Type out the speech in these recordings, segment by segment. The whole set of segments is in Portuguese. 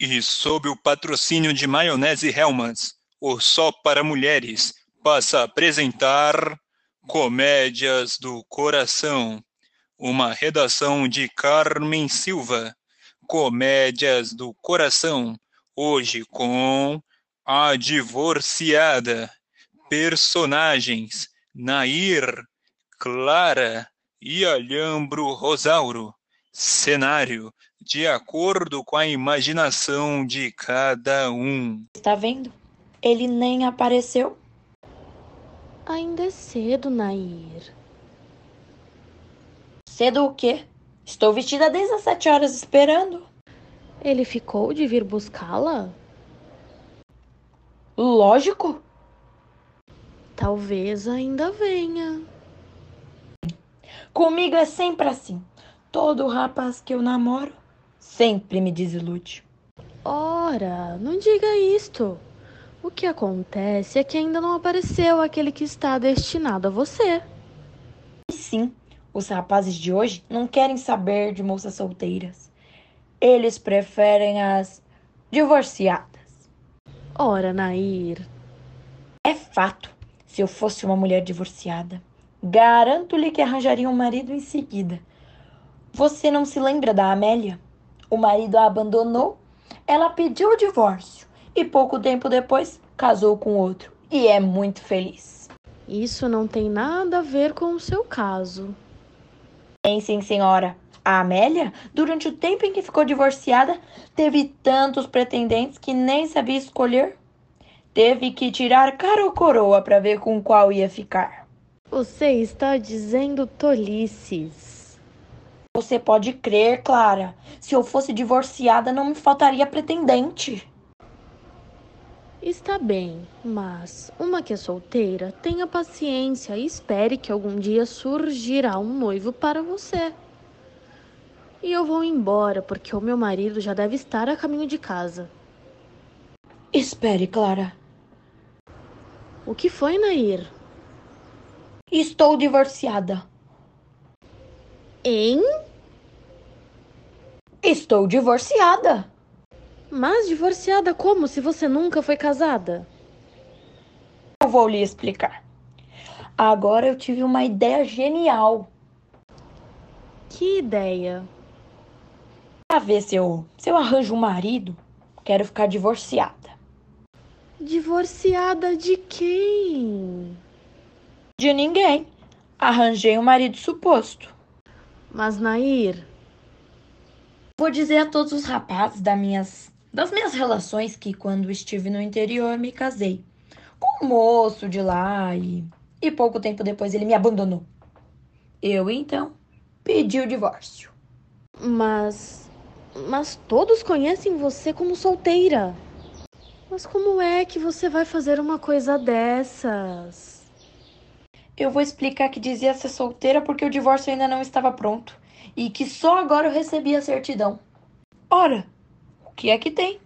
E sob o patrocínio de Maionese Hellmann's, o Só para Mulheres, passa a apresentar Comédias do Coração, uma redação de Carmen Silva. Comédias do Coração, hoje com A Divorciada. Personagens: Nair, Clara e Alhambro Rosauro. Cenário: de acordo com a imaginação de cada um. Está vendo? Ele nem apareceu. Ainda é cedo, Nair. Cedo o quê? Estou vestida desde as sete horas esperando. Ele ficou de vir buscá-la? Lógico. Talvez ainda venha. Comigo é sempre assim. Todo rapaz que eu namoro sempre me desilude. Ora, não diga isto. O que acontece é que ainda não apareceu aquele que está destinado a você. E sim, os rapazes de hoje não querem saber de moças solteiras. Eles preferem as divorciadas. Ora, Nair. É fato. Se eu fosse uma mulher divorciada, garanto-lhe que arranjaria um marido em seguida. Você não se lembra da Amélia? O marido a abandonou, ela pediu o divórcio e pouco tempo depois casou com outro e é muito feliz. Isso não tem nada a ver com o seu caso. Sim, senhora. A Amélia, durante o tempo em que ficou divorciada, teve tantos pretendentes que nem sabia escolher. Teve que tirar cara ou coroa para ver com qual ia ficar. Você está dizendo tolices. Você pode crer, Clara. Se eu fosse divorciada, não me faltaria pretendente. Está bem, mas uma que é solteira, tenha paciência e espere que algum dia surgirá um noivo para você. E eu vou embora porque o meu marido já deve estar a caminho de casa. Espere, Clara. O que foi, Nair? Estou divorciada. Hein? Estou divorciada. Mas divorciada como se você nunca foi casada? Eu vou lhe explicar. Agora eu tive uma ideia genial. Que ideia? Pra ver se eu, se eu arranjo um marido, quero ficar divorciada. Divorciada de quem? De ninguém. Arranjei um marido suposto. Mas Nair, Vou dizer a todos os rapazes das minhas, das minhas relações que quando estive no interior me casei com um moço de lá e, e pouco tempo depois ele me abandonou. Eu então pedi o divórcio. mas mas todos conhecem você como solteira. Mas como é que você vai fazer uma coisa dessas? Eu vou explicar que dizia ser solteira porque o divórcio ainda não estava pronto e que só agora eu recebi a certidão. Ora, o que é que tem?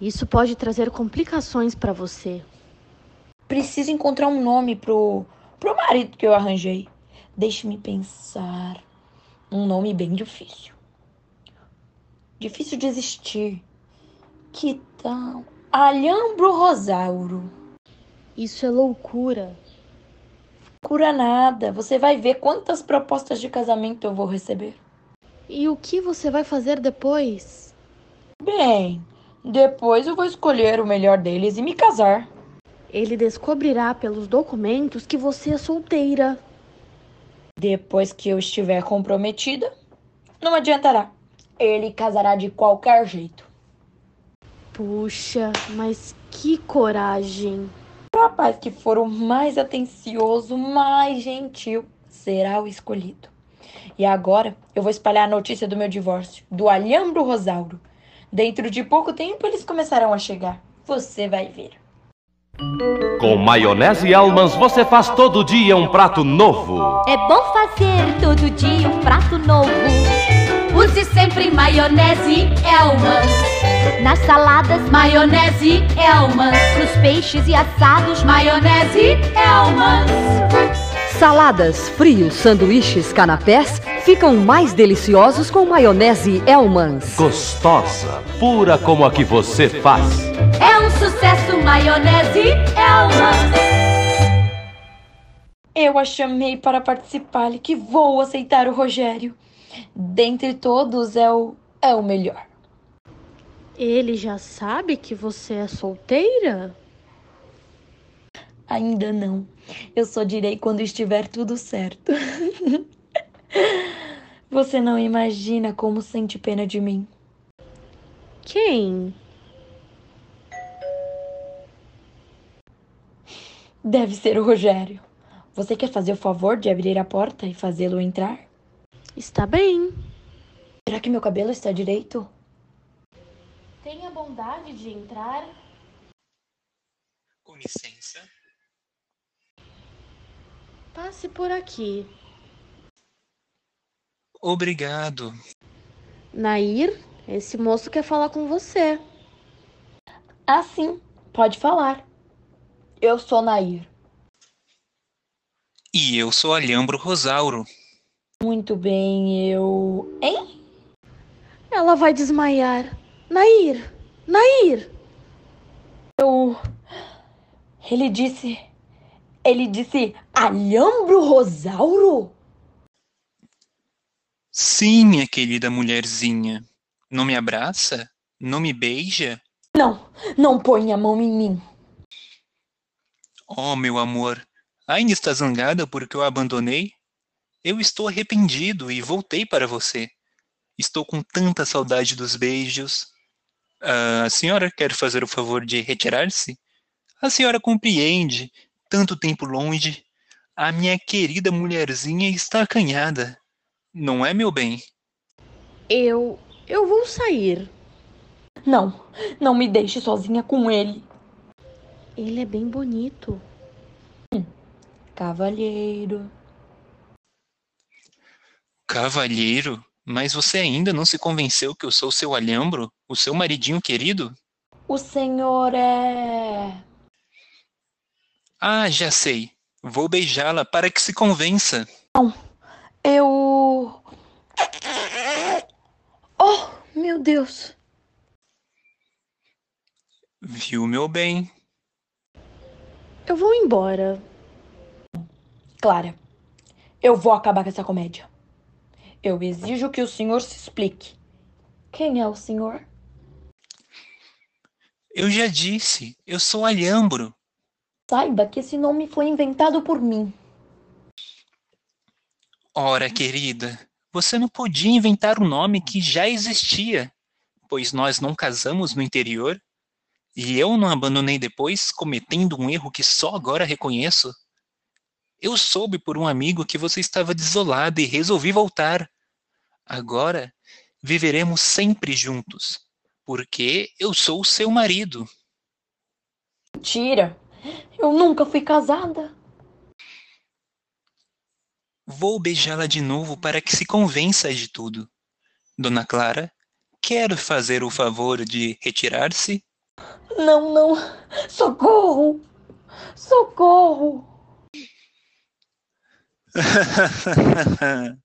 Isso pode trazer complicações para você. Preciso encontrar um nome pro, pro marido que eu arranjei. Deixe-me pensar. Um nome bem difícil. Difícil de existir. Que tal? Alhambro Rosauro. Isso é loucura. Cura nada. Você vai ver quantas propostas de casamento eu vou receber. E o que você vai fazer depois? Bem, depois eu vou escolher o melhor deles e me casar. Ele descobrirá pelos documentos que você é solteira. Depois que eu estiver comprometida, não adiantará. Ele casará de qualquer jeito. Puxa, mas que coragem! O rapaz que for o mais atencioso, mais gentil, será o escolhido. E agora eu vou espalhar a notícia do meu divórcio, do Alhambro Rosauro. Dentro de pouco tempo eles começarão a chegar. Você vai ver. Com maionese Almans você faz todo dia um prato novo. É bom fazer todo dia um prato novo. Use sempre maionese Elmas. Nas saladas, maionese Elmas. Nos peixes e assados, maionese Elmas. Saladas, frios, sanduíches, canapés, ficam mais deliciosos com maionese Elmans. Gostosa, pura como a que você faz. É um sucesso, maionese Elmas. Eu a chamei para participar que vou aceitar o Rogério. Dentre todos é o é o melhor. Ele já sabe que você é solteira? Ainda não. Eu só direi quando estiver tudo certo. Você não imagina como sente pena de mim. Quem? Deve ser o Rogério. Você quer fazer o favor de abrir a porta e fazê-lo entrar? Está bem. Será que meu cabelo está direito? Tenha bondade de entrar. Com licença. Passe por aqui. Obrigado. Nair, esse moço quer falar com você. Ah, sim. Pode falar. Eu sou Nair. E eu sou Alhambro Rosauro. Muito bem, eu. Hein? Ela vai desmaiar. Nair! Nair! Eu. Ele disse. Ele disse Alhambro Rosauro? Sim, minha querida mulherzinha. Não me abraça? Não me beija? Não, não põe a mão em mim. Oh, meu amor, ainda está zangada porque eu a abandonei? Eu estou arrependido e voltei para você. Estou com tanta saudade dos beijos. Ah, a senhora quer fazer o favor de retirar-se? A senhora compreende. Tanto tempo longe. A minha querida mulherzinha está acanhada. Não é, meu bem? Eu. Eu vou sair. Não, não me deixe sozinha com ele. Ele é bem bonito. Cavalheiro. Cavalheiro? Mas você ainda não se convenceu que eu sou seu alhambro? O seu maridinho querido? O senhor é. Ah, já sei. Vou beijá-la para que se convença. Eu. Oh, meu Deus. Viu, meu bem? Eu vou embora. Clara, eu vou acabar com essa comédia. Eu exijo que o senhor se explique. Quem é o senhor? Eu já disse, eu sou alhambro. Saiba que esse nome foi inventado por mim. Ora, querida, você não podia inventar um nome que já existia, pois nós não casamos no interior e eu não abandonei depois, cometendo um erro que só agora reconheço. Eu soube por um amigo que você estava desolada e resolvi voltar. Agora viveremos sempre juntos, porque eu sou o seu marido. Mentira! Eu nunca fui casada. Vou beijá-la de novo para que se convença de tudo. Dona Clara, quer fazer o favor de retirar-se? Não, não. Socorro! Socorro!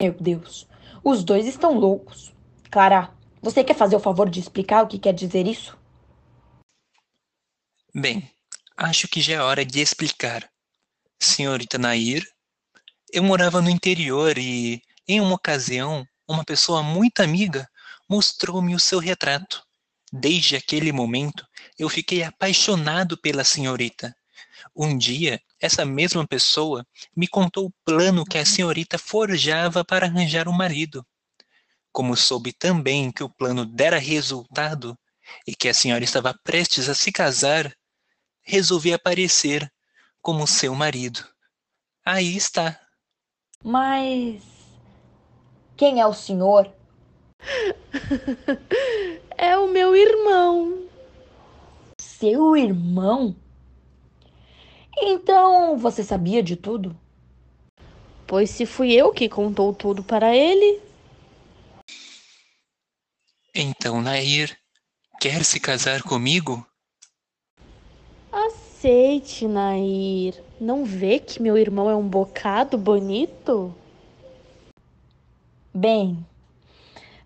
Meu Deus, os dois estão loucos. Clara, você quer fazer o favor de explicar o que quer dizer isso? Bem, acho que já é hora de explicar. Senhorita Nair, eu morava no interior e, em uma ocasião, uma pessoa muito amiga mostrou-me o seu retrato. Desde aquele momento, eu fiquei apaixonado pela senhorita. Um dia, essa mesma pessoa me contou o plano que a senhorita forjava para arranjar um marido. Como soube também que o plano dera resultado e que a senhora estava prestes a se casar, resolvi aparecer como seu marido. Aí está. Mas. Quem é o senhor? É o meu irmão. Seu irmão? Então você sabia de tudo? Pois se fui eu que contou tudo para ele, Então, Nair, quer se casar comigo? aceite, Nair. Não vê que meu irmão é um bocado bonito? Bem,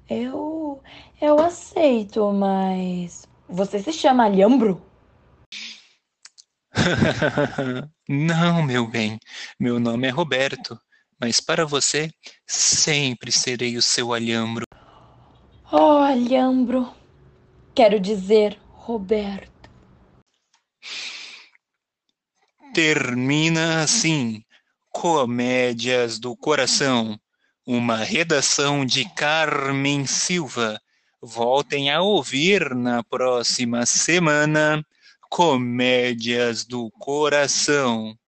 eu eu aceito, mas você se chama Alhambro? Não, meu bem, meu nome é Roberto, mas para você sempre serei o seu alhambro. Oh, Alhambro. Quero dizer, Roberto. Termina assim Comédias do Coração, uma redação de Carmen Silva. Voltem a ouvir na próxima semana Comédias do Coração.